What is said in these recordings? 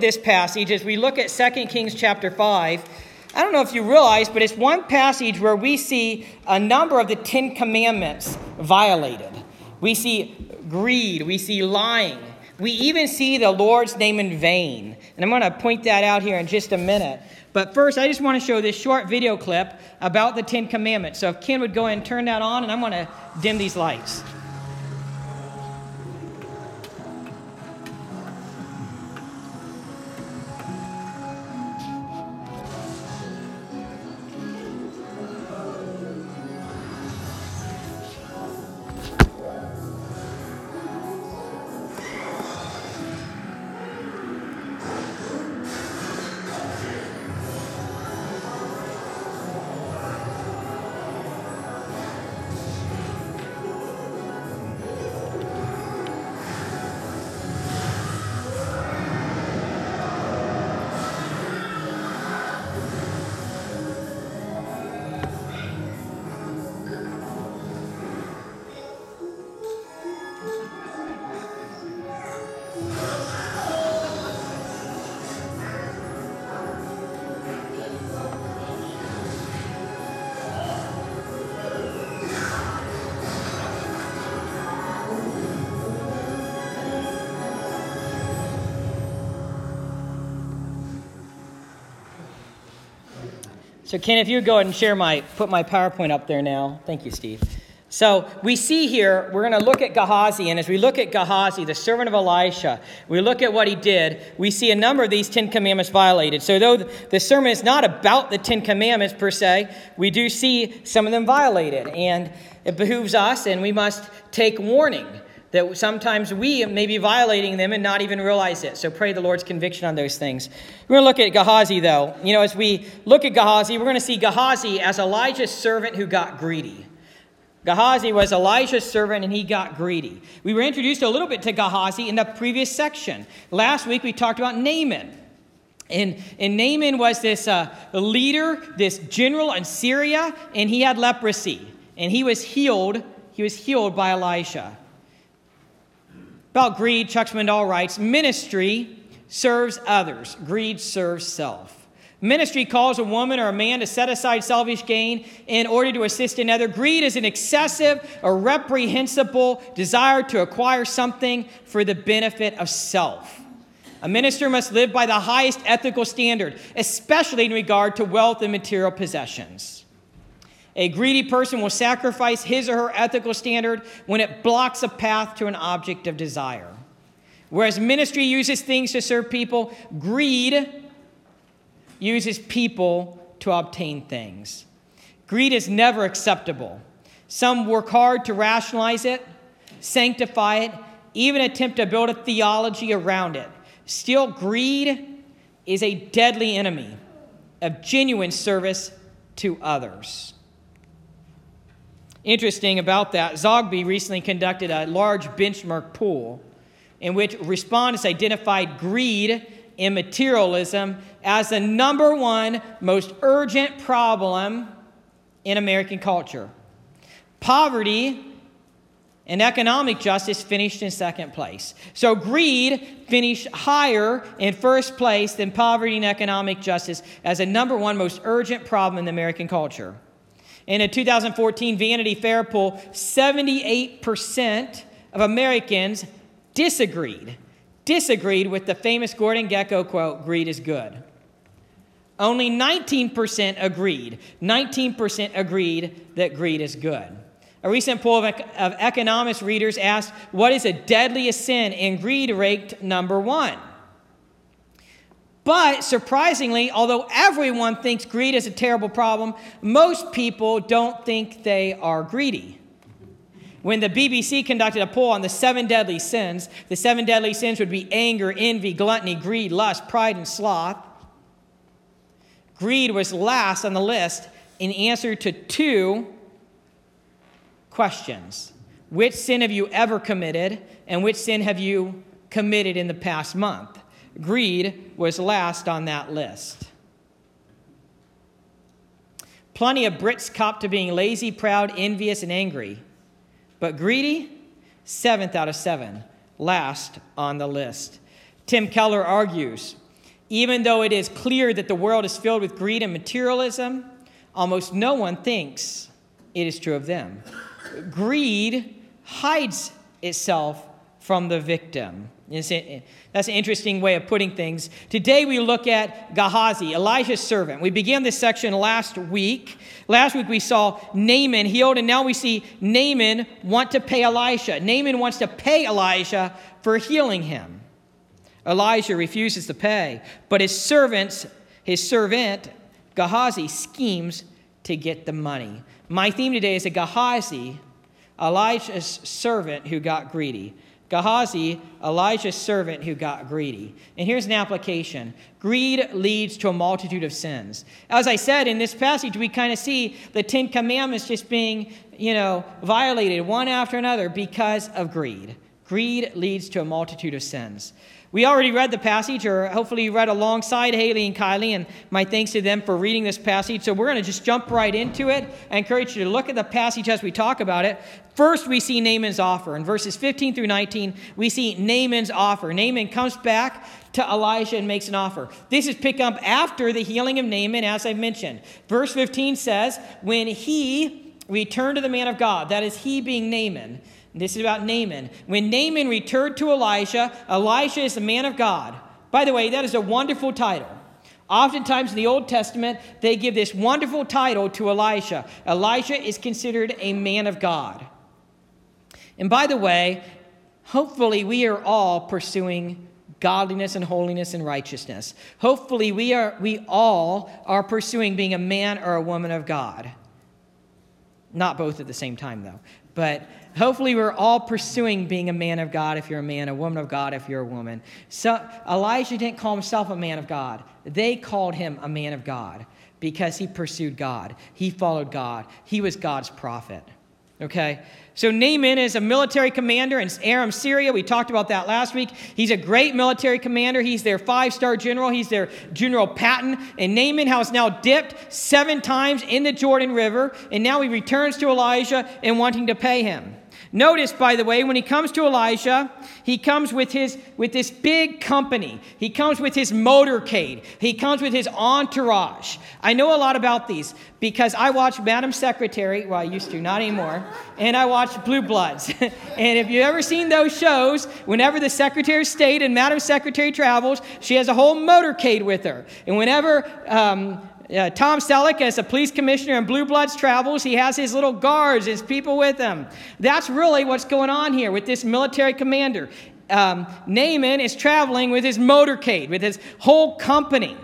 this passage as we look at 2 Kings chapter 5. I don't know if you realize, but it's one passage where we see a number of the Ten Commandments violated. We see greed, we see lying, we even see the Lord's name in vain. And I'm going to point that out here in just a minute. But first, I just want to show this short video clip about the Ten Commandments. So if Ken would go and turn that on, and I'm going to dim these lights. So, Ken, if you would go ahead and share my, put my PowerPoint up there now. Thank you, Steve. So we see here, we're going to look at Gehazi, and as we look at Gehazi, the servant of Elisha, we look at what he did, we see a number of these Ten Commandments violated. So though the sermon is not about the Ten Commandments per se, we do see some of them violated. And it behooves us, and we must take warning that sometimes we may be violating them and not even realize it. So pray the Lord's conviction on those things. We're going to look at Gehazi, though. You know, as we look at Gehazi, we're going to see Gehazi as Elijah's servant who got greedy. Gehazi was Elijah's servant and he got greedy. We were introduced a little bit to Gehazi in the previous section. Last week we talked about Naaman. And, and Naaman was this uh, leader, this general in Syria, and he had leprosy. And he was healed. He was healed by Elisha. About greed, Chuck Swindoll writes Ministry serves others, greed serves self. Ministry calls a woman or a man to set aside selfish gain in order to assist another. Greed is an excessive or reprehensible desire to acquire something for the benefit of self. A minister must live by the highest ethical standard, especially in regard to wealth and material possessions. A greedy person will sacrifice his or her ethical standard when it blocks a path to an object of desire. Whereas ministry uses things to serve people, greed uses people to obtain things. Greed is never acceptable. Some work hard to rationalize it, sanctify it, even attempt to build a theology around it. Still, greed is a deadly enemy of genuine service to others. Interesting about that, Zogby recently conducted a large benchmark poll in which respondents identified greed and materialism as the number one most urgent problem in American culture. Poverty and economic justice finished in second place. So greed finished higher in first place than poverty and economic justice as the number one most urgent problem in American culture. In a 2014 Vanity Fair poll, 78% of Americans disagreed, disagreed with the famous Gordon Gekko quote, greed is good. Only 19% agreed. 19% agreed that greed is good. A recent poll of, of economist readers asked, What is the deadliest sin? And greed ranked number one. But surprisingly, although everyone thinks greed is a terrible problem, most people don't think they are greedy. When the BBC conducted a poll on the seven deadly sins, the seven deadly sins would be anger, envy, gluttony, greed, lust, pride, and sloth. Greed was last on the list in answer to two questions Which sin have you ever committed, and which sin have you committed in the past month? Greed was last on that list. Plenty of Brits cop to being lazy, proud, envious, and angry. But greedy, seventh out of seven, last on the list. Tim Keller argues even though it is clear that the world is filled with greed and materialism, almost no one thinks it is true of them. Greed hides itself from the victim. That's an interesting way of putting things. Today we look at Gehazi, Elijah's servant. We began this section last week. Last week we saw Naaman healed, and now we see Naaman want to pay Elisha. Naaman wants to pay Elijah for healing him. Elijah refuses to pay, but his servants, his servant Gehazi schemes to get the money. My theme today is a Gehazi, Elijah's servant who got greedy. Gehazi, Elijah's servant who got greedy. And here's an application greed leads to a multitude of sins. As I said in this passage, we kind of see the Ten Commandments just being, you know, violated one after another because of greed. Greed leads to a multitude of sins. We already read the passage, or hopefully you read alongside Haley and Kylie, and my thanks to them for reading this passage. So we're going to just jump right into it. I encourage you to look at the passage as we talk about it. First, we see Naaman's offer. In verses 15 through 19, we see Naaman's offer. Naaman comes back to Elijah and makes an offer. This is picked up after the healing of Naaman, as I mentioned. Verse 15 says, When he returned to the man of God, that is, he being Naaman, this is about Naaman. When Naaman returned to Elijah, Elijah is a man of God. By the way, that is a wonderful title. Oftentimes in the Old Testament, they give this wonderful title to Elisha. Elijah is considered a man of God. And by the way, hopefully we are all pursuing godliness and holiness and righteousness. Hopefully we are we all are pursuing being a man or a woman of God. Not both at the same time though. But hopefully, we're all pursuing being a man of God if you're a man, a woman of God if you're a woman. So, Elijah didn't call himself a man of God, they called him a man of God because he pursued God, he followed God, he was God's prophet. Okay? So Naaman is a military commander in Aram, Syria. We talked about that last week. He's a great military commander. He's their five-star general. He's their General Patton. And Naaman has now dipped seven times in the Jordan River, and now he returns to Elijah and wanting to pay him. Notice, by the way, when he comes to Elijah, he comes with, his, with this big company. He comes with his motorcade. He comes with his entourage. I know a lot about these because I watch Madam Secretary, well, I used to, not anymore, and I watch Blue Bloods. and if you've ever seen those shows, whenever the Secretary of State and Madam Secretary travels, she has a whole motorcade with her. And whenever um, uh, Tom Selleck, as a police commissioner in Blue Bloods travels, he has his little guards, his people with him. That's really what's going on here with this military commander. Um, Naaman is traveling with his motorcade, with his whole company.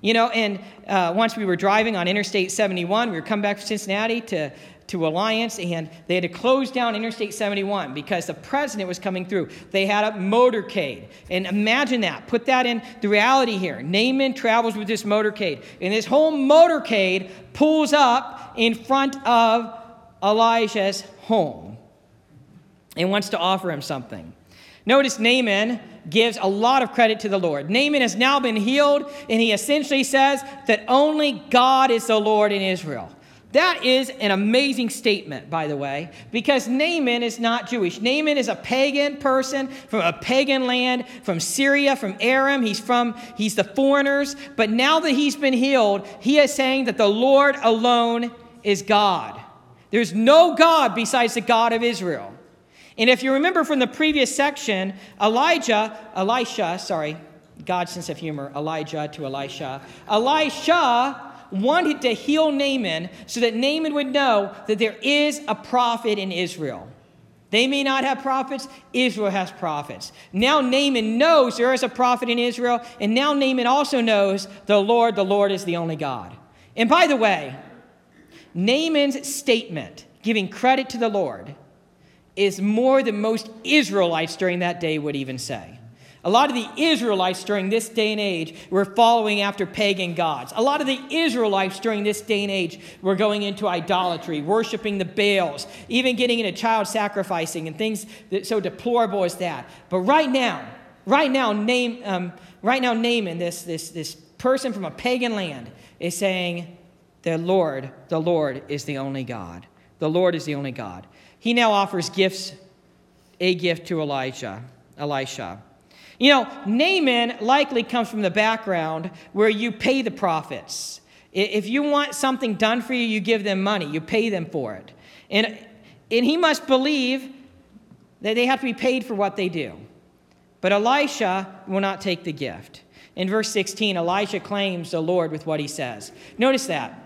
You know, and uh, once we were driving on Interstate 71, we were coming back from Cincinnati to to Alliance, and they had to close down Interstate 71 because the president was coming through. They had a motorcade. And imagine that. Put that in the reality here. Naaman travels with this motorcade, and this whole motorcade pulls up in front of Elijah's home and wants to offer him something. Notice Naaman gives a lot of credit to the Lord. Naaman has now been healed, and he essentially says that only God is the Lord in Israel. That is an amazing statement, by the way, because Naaman is not Jewish. Naaman is a pagan person from a pagan land, from Syria, from Aram. He's from, he's the foreigners. But now that he's been healed, he is saying that the Lord alone is God. There's no God besides the God of Israel. And if you remember from the previous section, Elijah, Elisha, sorry, God's sense of humor, Elijah to Elisha, Elisha wanted to heal Naaman so that Naaman would know that there is a prophet in Israel. They may not have prophets, Israel has prophets. Now Naaman knows there is a prophet in Israel, and now Naaman also knows the Lord, the Lord is the only God. And by the way, Naaman's statement, giving credit to the Lord, is more than most Israelites during that day would even say. A lot of the Israelites during this day and age were following after pagan gods. A lot of the Israelites during this day and age were going into idolatry, worshiping the Baals, even getting into child sacrificing and things that so deplorable as that. But right now, right now, name, um, right now, Naaman, this, this, this person from a pagan land, is saying, "The Lord, the Lord is the only God. The Lord is the only God." He now offers gifts, a gift to Elijah, Elisha. You know, Naaman likely comes from the background where you pay the prophets. If you want something done for you, you give them money, you pay them for it. And, and he must believe that they have to be paid for what they do. But Elisha will not take the gift. In verse 16, Elisha claims the Lord with what he says. Notice that.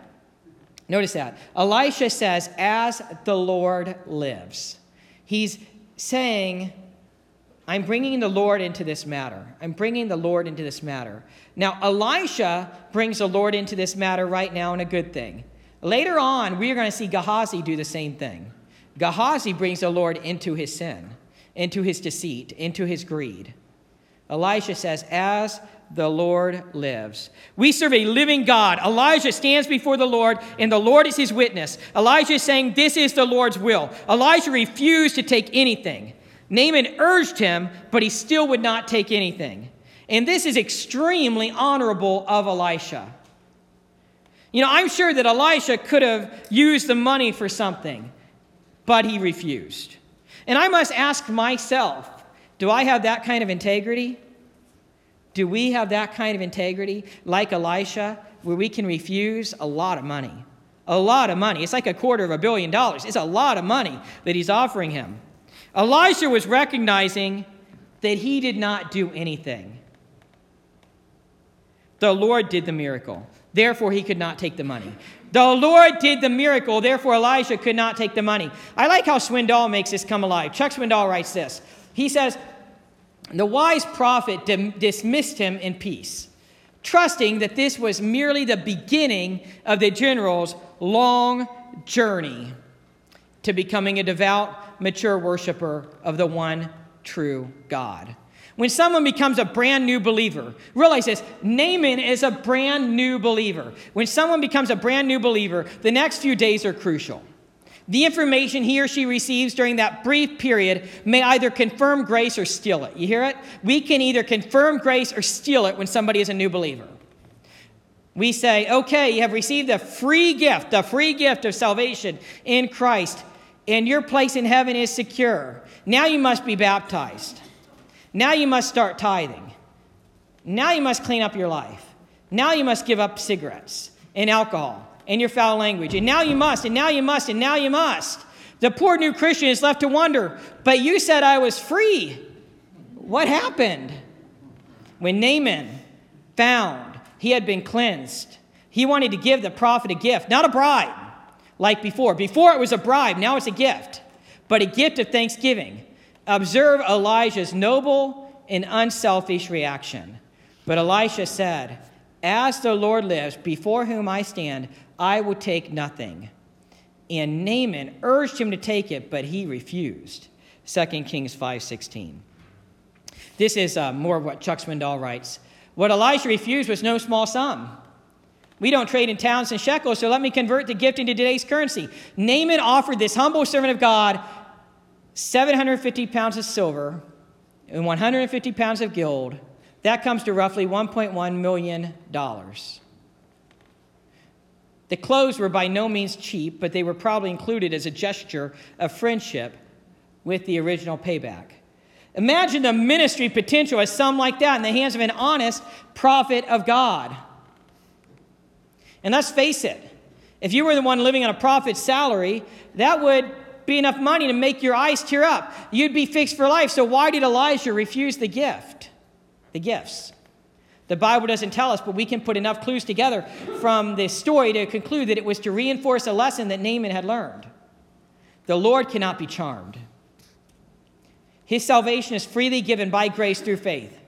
Notice that. Elisha says, As the Lord lives. He's saying, I'm bringing the Lord into this matter. I'm bringing the Lord into this matter. Now, Elisha brings the Lord into this matter right now in a good thing. Later on, we are going to see Gehazi do the same thing. Gehazi brings the Lord into his sin, into his deceit, into his greed. Elisha says, As the Lord lives. We serve a living God. Elijah stands before the Lord, and the Lord is his witness. Elijah is saying, This is the Lord's will. Elijah refused to take anything. Naaman urged him, but he still would not take anything. And this is extremely honorable of Elisha. You know, I'm sure that Elisha could have used the money for something, but he refused. And I must ask myself do I have that kind of integrity? Do we have that kind of integrity like Elisha, where we can refuse a lot of money? A lot of money. It's like a quarter of a billion dollars. It's a lot of money that he's offering him. Elisha was recognizing that he did not do anything. The Lord did the miracle. Therefore, he could not take the money. The Lord did the miracle. Therefore, Elisha could not take the money. I like how Swindoll makes this come alive. Chuck Swindoll writes this. He says, the wise prophet dim- dismissed him in peace, trusting that this was merely the beginning of the general's long journey to becoming a devout, mature worshiper of the one true God. When someone becomes a brand new believer, realize this Naaman is a brand new believer. When someone becomes a brand new believer, the next few days are crucial. The information he or she receives during that brief period may either confirm grace or steal it. You hear it? We can either confirm grace or steal it when somebody is a new believer. We say, okay, you have received the free gift, the free gift of salvation in Christ, and your place in heaven is secure. Now you must be baptized. Now you must start tithing. Now you must clean up your life. Now you must give up cigarettes and alcohol and your foul language. And now you must, and now you must, and now you must. The poor new Christian is left to wonder, but you said I was free. What happened? When Naaman found he had been cleansed, he wanted to give the prophet a gift, not a bribe like before. Before it was a bribe, now it's a gift, but a gift of thanksgiving. Observe Elijah's noble and unselfish reaction. But Elisha said, As the Lord lives, before whom I stand, I will take nothing. And Naaman urged him to take it, but he refused. 2 Kings 5.16. This is uh, more of what Chuck Swindoll writes. What Elisha refused was no small sum. We don't trade in talents and shekels, so let me convert the gift into today's currency. Naaman offered this humble servant of God 750 pounds of silver and 150 pounds of gold. That comes to roughly $1.1 million. The clothes were by no means cheap, but they were probably included as a gesture of friendship with the original payback. Imagine the ministry potential as some like that in the hands of an honest prophet of God. And let's face it, if you were the one living on a prophet's salary, that would be enough money to make your eyes tear up. You'd be fixed for life. So why did Elijah refuse the gift? The gifts. The Bible doesn't tell us, but we can put enough clues together from this story to conclude that it was to reinforce a lesson that Naaman had learned. The Lord cannot be charmed. His salvation is freely given by grace through faith.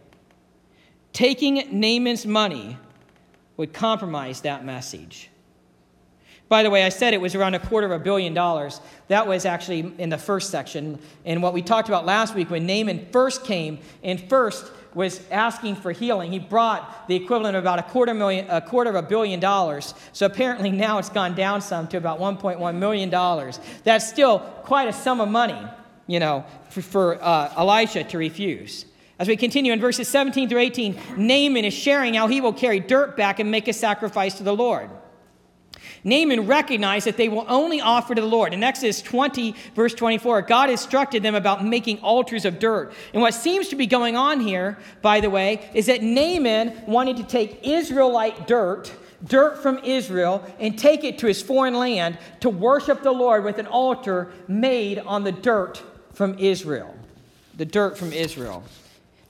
Taking Naaman's money would compromise that message. By the way, I said it was around a quarter of a billion dollars. That was actually in the first section. And what we talked about last week when Naaman first came and first was asking for healing. He brought the equivalent of about a quarter million, a quarter of a billion dollars. So apparently now it's gone down some to about 1.1 million dollars. That's still quite a sum of money, you know, for, for uh, Elisha to refuse. As we continue in verses 17 through 18, Naaman is sharing how he will carry dirt back and make a sacrifice to the Lord. Naaman recognized that they will only offer to the Lord. In Exodus 20, verse 24, God instructed them about making altars of dirt. And what seems to be going on here, by the way, is that Naaman wanted to take Israelite dirt, dirt from Israel, and take it to his foreign land to worship the Lord with an altar made on the dirt from Israel. The dirt from Israel.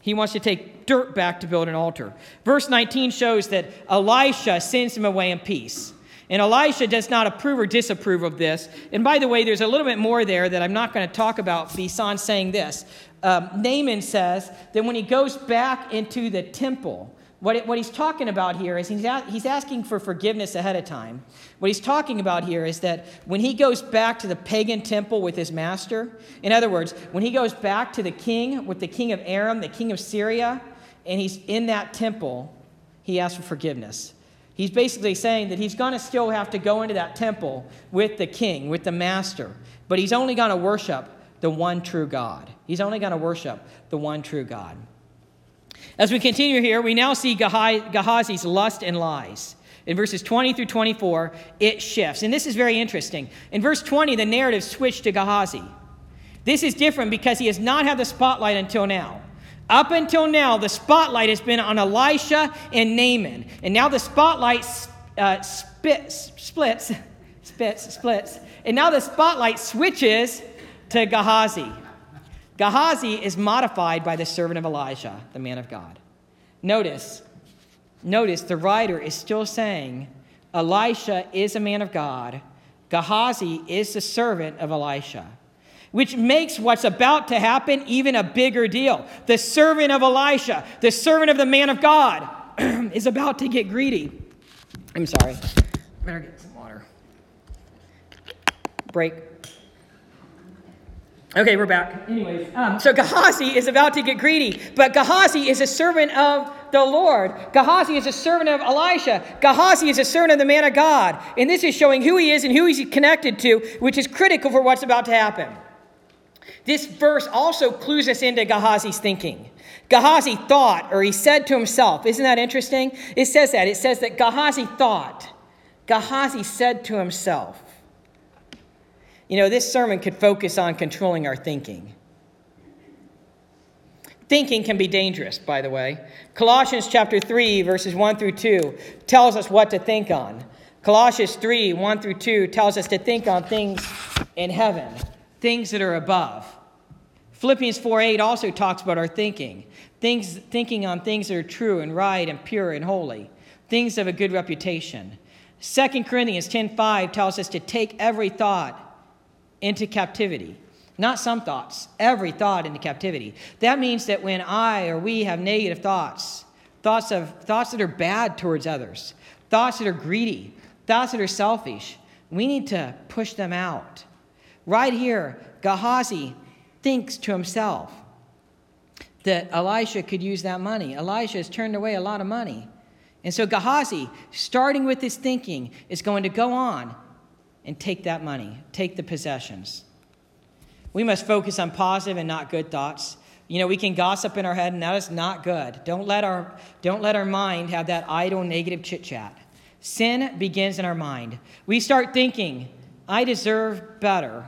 He wants to take dirt back to build an altar. Verse 19 shows that Elisha sends him away in peace. And Elisha does not approve or disapprove of this. And by the way, there's a little bit more there that I'm not going to talk about beyond saying this. Um, Naaman says that when he goes back into the temple, what, it, what he's talking about here is he's, a, he's asking for forgiveness ahead of time. What he's talking about here is that when he goes back to the pagan temple with his master, in other words, when he goes back to the king with the king of Aram, the king of Syria, and he's in that temple, he asks for forgiveness. He's basically saying that he's going to still have to go into that temple with the king, with the master, but he's only going to worship the one true God. He's only going to worship the one true God. As we continue here, we now see Gehazi's lust and lies. In verses 20 through 24, it shifts. And this is very interesting. In verse 20, the narrative switched to Gehazi. This is different because he has not had the spotlight until now. Up until now, the spotlight has been on Elisha and Naaman. And now the spotlight uh, spits, splits, spits, splits. And now the spotlight switches to Gehazi. Gehazi is modified by the servant of Elijah, the man of God. Notice, notice the writer is still saying Elisha is a man of God. Gehazi is the servant of Elisha which makes what's about to happen even a bigger deal. The servant of Elisha, the servant of the man of God, is about to get greedy. I'm sorry. Better get some water. Break. Okay, we're back. Anyways, um, so Gehazi is about to get greedy, but Gehazi is a servant of the Lord. Gehazi is a servant of Elisha. Gehazi is a servant of the man of God. And this is showing who he is and who he's connected to, which is critical for what's about to happen. This verse also clues us into Gehazi's thinking. Gehazi thought, or he said to himself, isn't that interesting? It says that. It says that Gehazi thought. Gehazi said to himself. You know, this sermon could focus on controlling our thinking. Thinking can be dangerous, by the way. Colossians chapter 3, verses 1 through 2 tells us what to think on. Colossians 3, 1 through 2 tells us to think on things in heaven things that are above. Philippians 4 8 also talks about our thinking, things, thinking on things that are true and right and pure and holy, things of a good reputation. 2 Corinthians 10 5 tells us to take every thought into captivity. Not some thoughts, every thought into captivity. That means that when I or we have negative thoughts, thoughts of thoughts that are bad towards others, thoughts that are greedy, thoughts that are selfish, we need to push them out. Right here, Gehazi thinks to himself that Elisha could use that money. Elisha has turned away a lot of money. And so Gehazi, starting with his thinking, is going to go on and take that money, take the possessions. We must focus on positive and not good thoughts. You know, we can gossip in our head, and that is not good. Don't let our, don't let our mind have that idle, negative chit chat. Sin begins in our mind. We start thinking, I deserve better.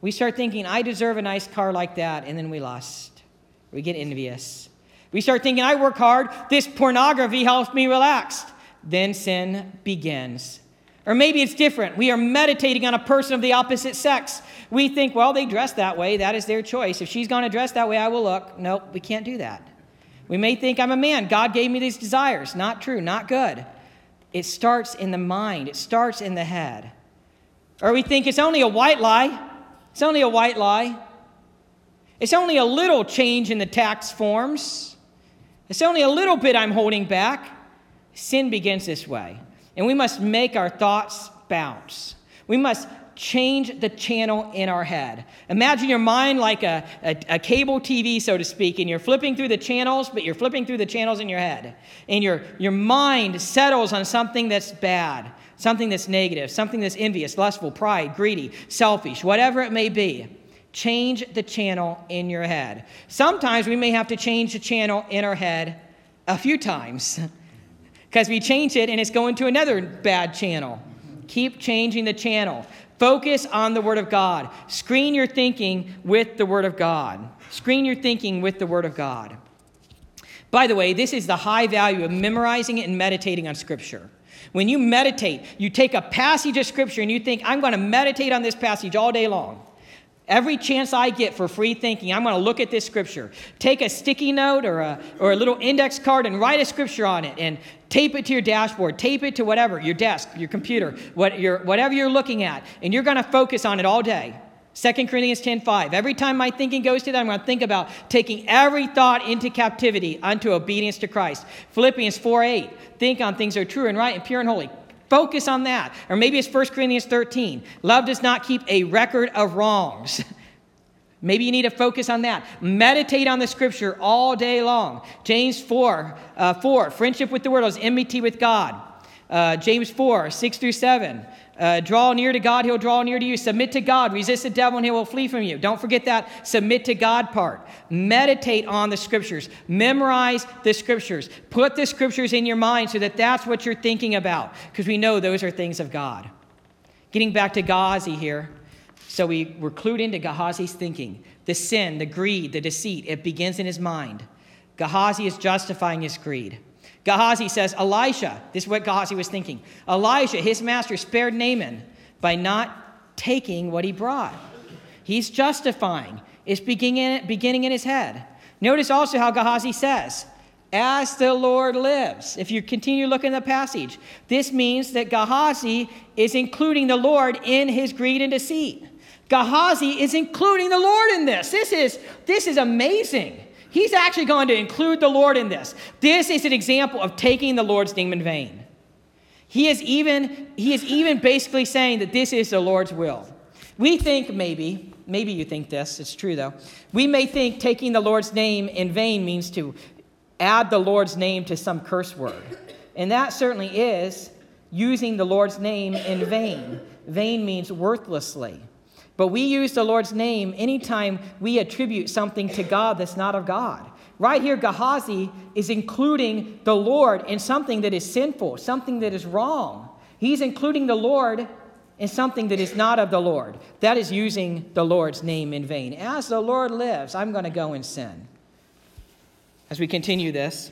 We start thinking, I deserve a nice car like that, and then we lust. We get envious. We start thinking, I work hard, this pornography helps me relax. Then sin begins. Or maybe it's different. We are meditating on a person of the opposite sex. We think, well, they dress that way. That is their choice. If she's going to dress that way, I will look. Nope, we can't do that. We may think I'm a man. God gave me these desires. Not true, not good. It starts in the mind, it starts in the head. Or we think it's only a white lie. It's only a white lie. It's only a little change in the tax forms. It's only a little bit I'm holding back. Sin begins this way. And we must make our thoughts bounce. We must change the channel in our head. Imagine your mind like a, a, a, cable TV, so to speak, and you're flipping through the channels, but you're flipping through the channels in your head. And your, your mind settles on something that's bad something that's negative, something that's envious, lustful, pride, greedy, selfish, whatever it may be, change the channel in your head. Sometimes we may have to change the channel in our head a few times because we change it and it's going to another bad channel. Keep changing the channel. Focus on the Word of God. Screen your thinking with the Word of God. Screen your thinking with the Word of God. By the way, this is the high value of memorizing and meditating on Scripture. When you meditate, you take a passage of Scripture and you think, I'm going to meditate on this passage all day long. Every chance I get for free thinking, I'm going to look at this scripture. Take a sticky note or a, or a little index card and write a scripture on it and tape it to your dashboard, tape it to whatever, your desk, your computer, what your, whatever you're looking at, and you're going to focus on it all day. 2 Corinthians 10:5. Every time my thinking goes to that, I'm going to think about taking every thought into captivity unto obedience to Christ. Philippians 4:8. Think on things that are true and right and pure and holy. Focus on that. Or maybe it's 1 Corinthians 13. Love does not keep a record of wrongs. Maybe you need to focus on that. Meditate on the scripture all day long. James 4, uh, 4 friendship with the world is enmity with God. Uh, James 4, 6 through 7. Uh, draw near to God, he'll draw near to you. Submit to God, resist the devil, and he will flee from you. Don't forget that submit to God part. Meditate on the scriptures, memorize the scriptures, put the scriptures in your mind so that that's what you're thinking about, because we know those are things of God. Getting back to Gehazi here. So we were clued into Gehazi's thinking. The sin, the greed, the deceit, it begins in his mind. Gehazi is justifying his greed. Gehazi says, Elisha, this is what Gehazi was thinking. Elisha, his master, spared Naaman by not taking what he brought. He's justifying. It's beginning, beginning in his head. Notice also how Gehazi says, as the Lord lives. If you continue looking at the passage, this means that Gehazi is including the Lord in his greed and deceit. Gehazi is including the Lord in this. This is, this is amazing. He's actually going to include the Lord in this. This is an example of taking the Lord's name in vain. He is even, he is even basically saying that this is the Lord's will. We think maybe, maybe you think this, it's true though. We may think taking the Lord's name in vain means to add the Lord's name to some curse word. And that certainly is using the Lord's name in vain. Vain means worthlessly. But we use the Lord's name anytime we attribute something to God that's not of God. Right here, Gehazi is including the Lord in something that is sinful, something that is wrong. He's including the Lord in something that is not of the Lord. That is using the Lord's name in vain. As the Lord lives, I'm going to go and sin. As we continue this,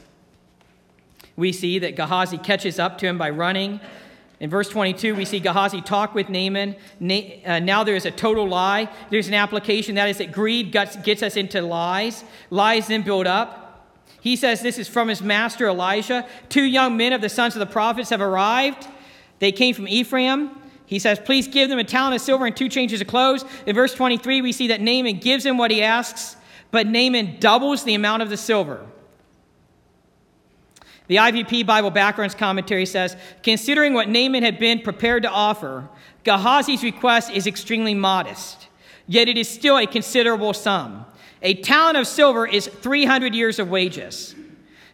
we see that Gehazi catches up to him by running in verse 22, we see Gehazi talk with Naaman. Uh, now there is a total lie. There's an application that is that greed gets us into lies. Lies then build up. He says this is from his master Elijah. Two young men of the sons of the prophets have arrived. They came from Ephraim. He says, Please give them a talent of silver and two changes of clothes. In verse 23, we see that Naaman gives him what he asks, but Naaman doubles the amount of the silver. The IVP Bible Backgrounds Commentary says Considering what Naaman had been prepared to offer, Gehazi's request is extremely modest, yet it is still a considerable sum. A talent of silver is 300 years of wages.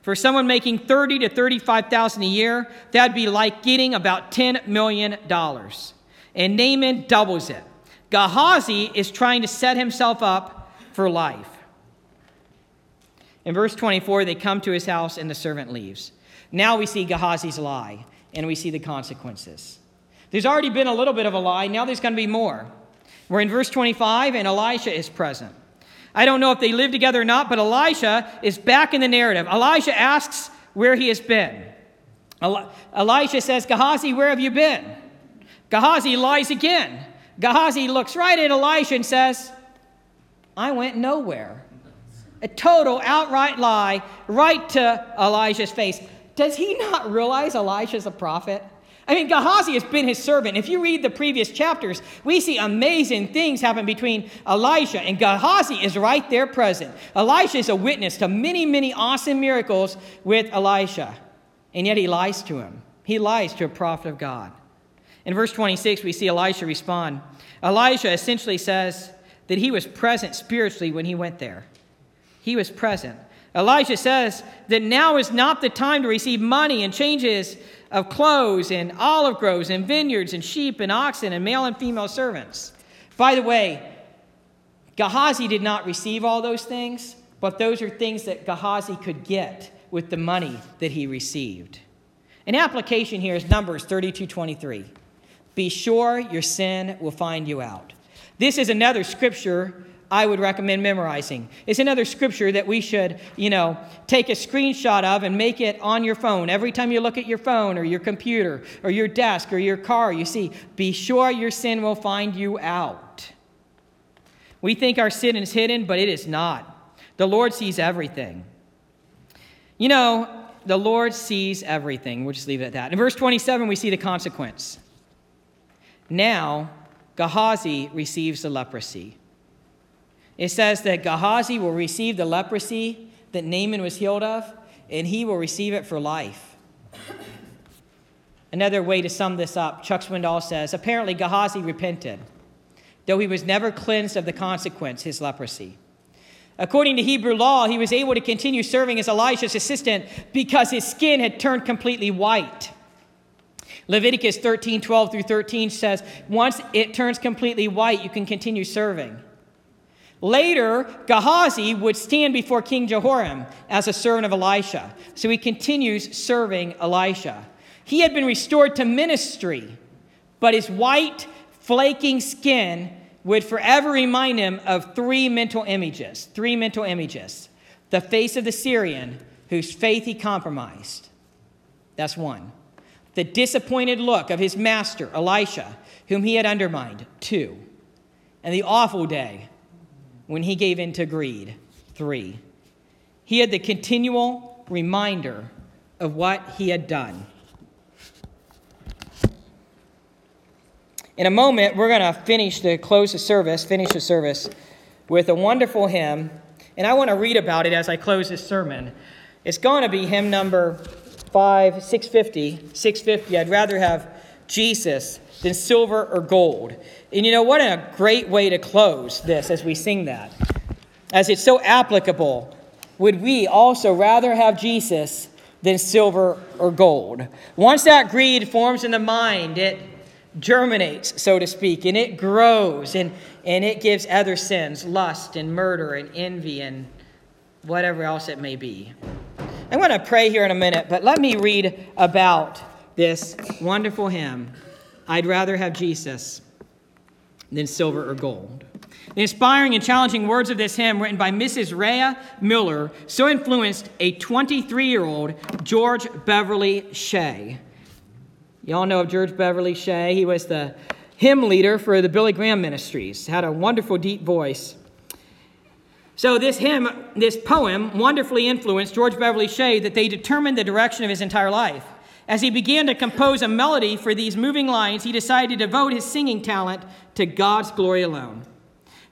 For someone making 30 to 35,000 a year, that'd be like getting about 10 million dollars. And Naaman doubles it. Gehazi is trying to set himself up for life. In verse 24, they come to his house and the servant leaves. Now we see Gehazi's lie and we see the consequences. There's already been a little bit of a lie, now there's going to be more. We're in verse 25 and Elisha is present. I don't know if they live together or not, but Elisha is back in the narrative. Elisha asks where he has been. Elisha says, Gehazi, where have you been? Gehazi lies again. Gehazi looks right at Elisha and says, I went nowhere. A total outright lie right to Elijah's face. Does he not realize Elisha's a prophet? I mean, Gehazi has been his servant. If you read the previous chapters, we see amazing things happen between Elijah and Gehazi is right there present. Elisha is a witness to many, many awesome miracles with Elisha, and yet he lies to him. He lies to a prophet of God. In verse 26, we see Elisha respond. Elisha essentially says that he was present spiritually when he went there. He was present. Elijah says that now is not the time to receive money and changes of clothes and olive groves and vineyards and sheep and oxen and male and female servants. By the way, Gehazi did not receive all those things, but those are things that Gehazi could get with the money that he received. An application here is Numbers 32 23. Be sure your sin will find you out. This is another scripture I would recommend memorizing. It's another scripture that we should, you know, take a screenshot of and make it on your phone. Every time you look at your phone or your computer or your desk or your car, you see, be sure your sin will find you out. We think our sin is hidden, but it is not. The Lord sees everything. You know, the Lord sees everything. We'll just leave it at that. In verse 27, we see the consequence. Now, Gehazi receives the leprosy. It says that Gehazi will receive the leprosy that Naaman was healed of, and he will receive it for life. Another way to sum this up, Chuck Swindoll says apparently Gehazi repented, though he was never cleansed of the consequence, his leprosy. According to Hebrew law, he was able to continue serving as Elisha's assistant because his skin had turned completely white. Leviticus 13 12 through 13 says, once it turns completely white, you can continue serving. Later, Gehazi would stand before King Jehoram as a servant of Elisha. So he continues serving Elisha. He had been restored to ministry, but his white, flaking skin would forever remind him of three mental images. Three mental images. The face of the Syrian, whose faith he compromised. That's one. The disappointed look of his master, Elisha, whom he had undermined. Two. And the awful day when he gave in to greed. Three, he had the continual reminder of what he had done. In a moment, we're going to finish the close the service, finish the service with a wonderful hymn, and I want to read about it as I close this sermon. It's going to be hymn number 5, 650. 650. I'd rather have Jesus than silver or gold. And you know, what a great way to close this as we sing that. As it's so applicable, would we also rather have Jesus than silver or gold? Once that greed forms in the mind, it germinates, so to speak, and it grows and, and it gives other sins, lust and murder and envy and whatever else it may be. I'm going to pray here in a minute, but let me read about this wonderful hymn. I'd rather have Jesus than silver or gold. The inspiring and challenging words of this hymn, written by Mrs. Rhea Miller, so influenced a 23 year old George Beverly Shea. Y'all know of George Beverly Shea. He was the hymn leader for the Billy Graham Ministries, had a wonderful, deep voice. So, this hymn, this poem, wonderfully influenced George Beverly Shea that they determined the direction of his entire life. As he began to compose a melody for these moving lines, he decided to devote his singing talent to God's glory alone.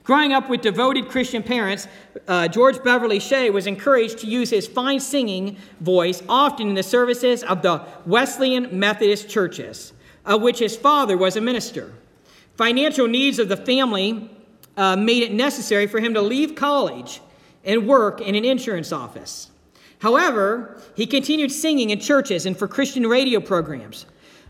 Growing up with devoted Christian parents, uh, George Beverly Shea was encouraged to use his fine singing voice often in the services of the Wesleyan Methodist churches, of which his father was a minister. Financial needs of the family uh, made it necessary for him to leave college and work in an insurance office. However, he continued singing in churches and for Christian radio programs.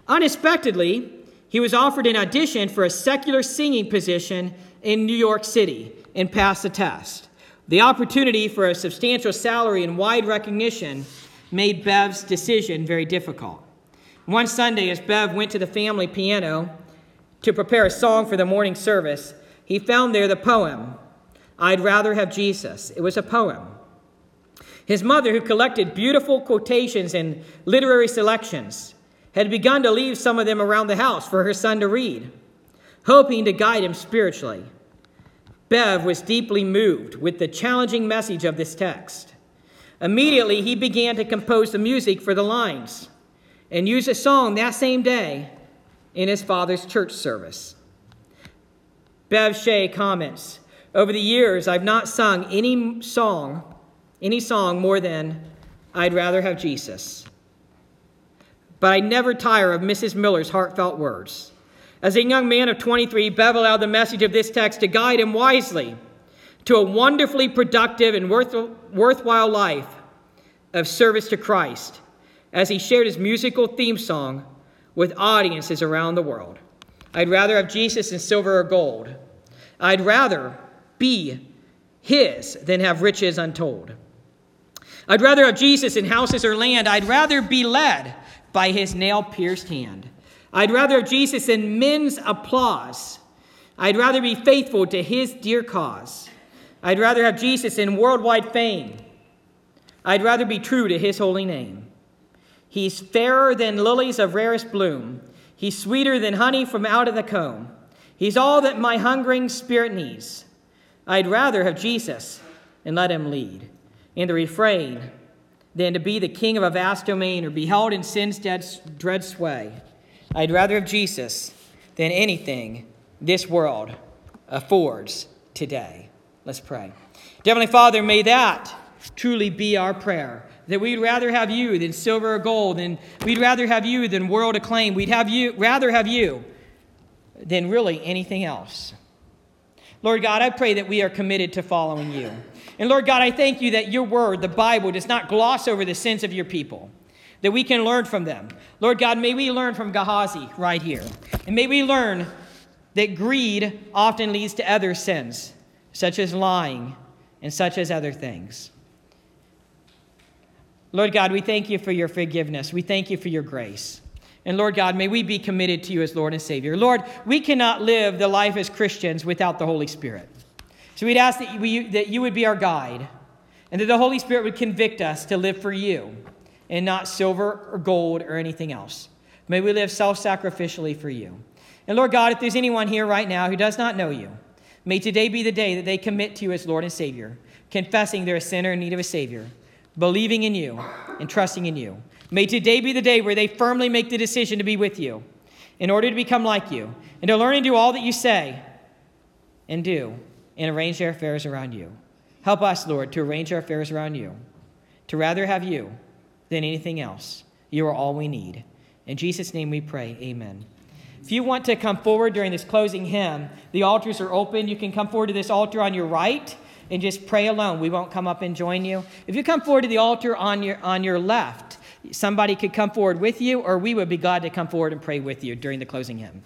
Unexpectedly, he was offered an audition for a secular singing position in New York City and passed the test. The opportunity for a substantial salary and wide recognition made Bev's decision very difficult. One Sunday, as Bev went to the family piano to prepare a song for the morning service, he found there the poem, I'd Rather Have Jesus. It was a poem. His mother, who collected beautiful quotations and literary selections, had begun to leave some of them around the house for her son to read, hoping to guide him spiritually. Bev was deeply moved with the challenging message of this text. Immediately, he began to compose the music for the lines and use a song that same day in his father's church service. Bev Shea comments Over the years, I've not sung any song any song more than I'd rather have Jesus. But I never tire of Mrs. Miller's heartfelt words. As a young man of 23, Bev allowed the message of this text to guide him wisely to a wonderfully productive and worth, worthwhile life of service to Christ as he shared his musical theme song with audiences around the world. I'd rather have Jesus in silver or gold. I'd rather be his than have riches untold. I'd rather have Jesus in houses or land. I'd rather be led by his nail pierced hand. I'd rather have Jesus than men's applause. I'd rather be faithful to his dear cause. I'd rather have Jesus in worldwide fame. I'd rather be true to his holy name. He's fairer than lilies of rarest bloom. He's sweeter than honey from out of the comb. He's all that my hungering spirit needs. I'd rather have Jesus and let him lead in the refrain than to be the king of a vast domain or be held in sin's dread sway. I'd rather have Jesus than anything this world affords today. Let's pray. Heavenly Father, may that truly be our prayer. That we'd rather have you than silver or gold, and we'd rather have you than world acclaim. We'd have you rather have you than really anything else. Lord God, I pray that we are committed to following you. And Lord God, I thank you that your word, the Bible, does not gloss over the sins of your people, that we can learn from them. Lord God, may we learn from Gehazi right here. And may we learn that greed often leads to other sins, such as lying and such as other things. Lord God, we thank you for your forgiveness. We thank you for your grace. And Lord God, may we be committed to you as Lord and Savior. Lord, we cannot live the life as Christians without the Holy Spirit. So we'd ask that, we, that you would be our guide and that the Holy Spirit would convict us to live for you and not silver or gold or anything else. May we live self sacrificially for you. And Lord God, if there's anyone here right now who does not know you, may today be the day that they commit to you as Lord and Savior, confessing they're a sinner in need of a Savior believing in you and trusting in you. May today be the day where they firmly make the decision to be with you in order to become like you and to learn and do all that you say and do and arrange their affairs around you. Help us, Lord, to arrange our affairs around you, to rather have you than anything else. You are all we need. In Jesus' name we pray. Amen. If you want to come forward during this closing hymn, the altars are open. You can come forward to this altar on your right and just pray alone. We won't come up and join you. If you come forward to the altar on your, on your left, somebody could come forward with you, or we would be glad to come forward and pray with you during the closing hymn.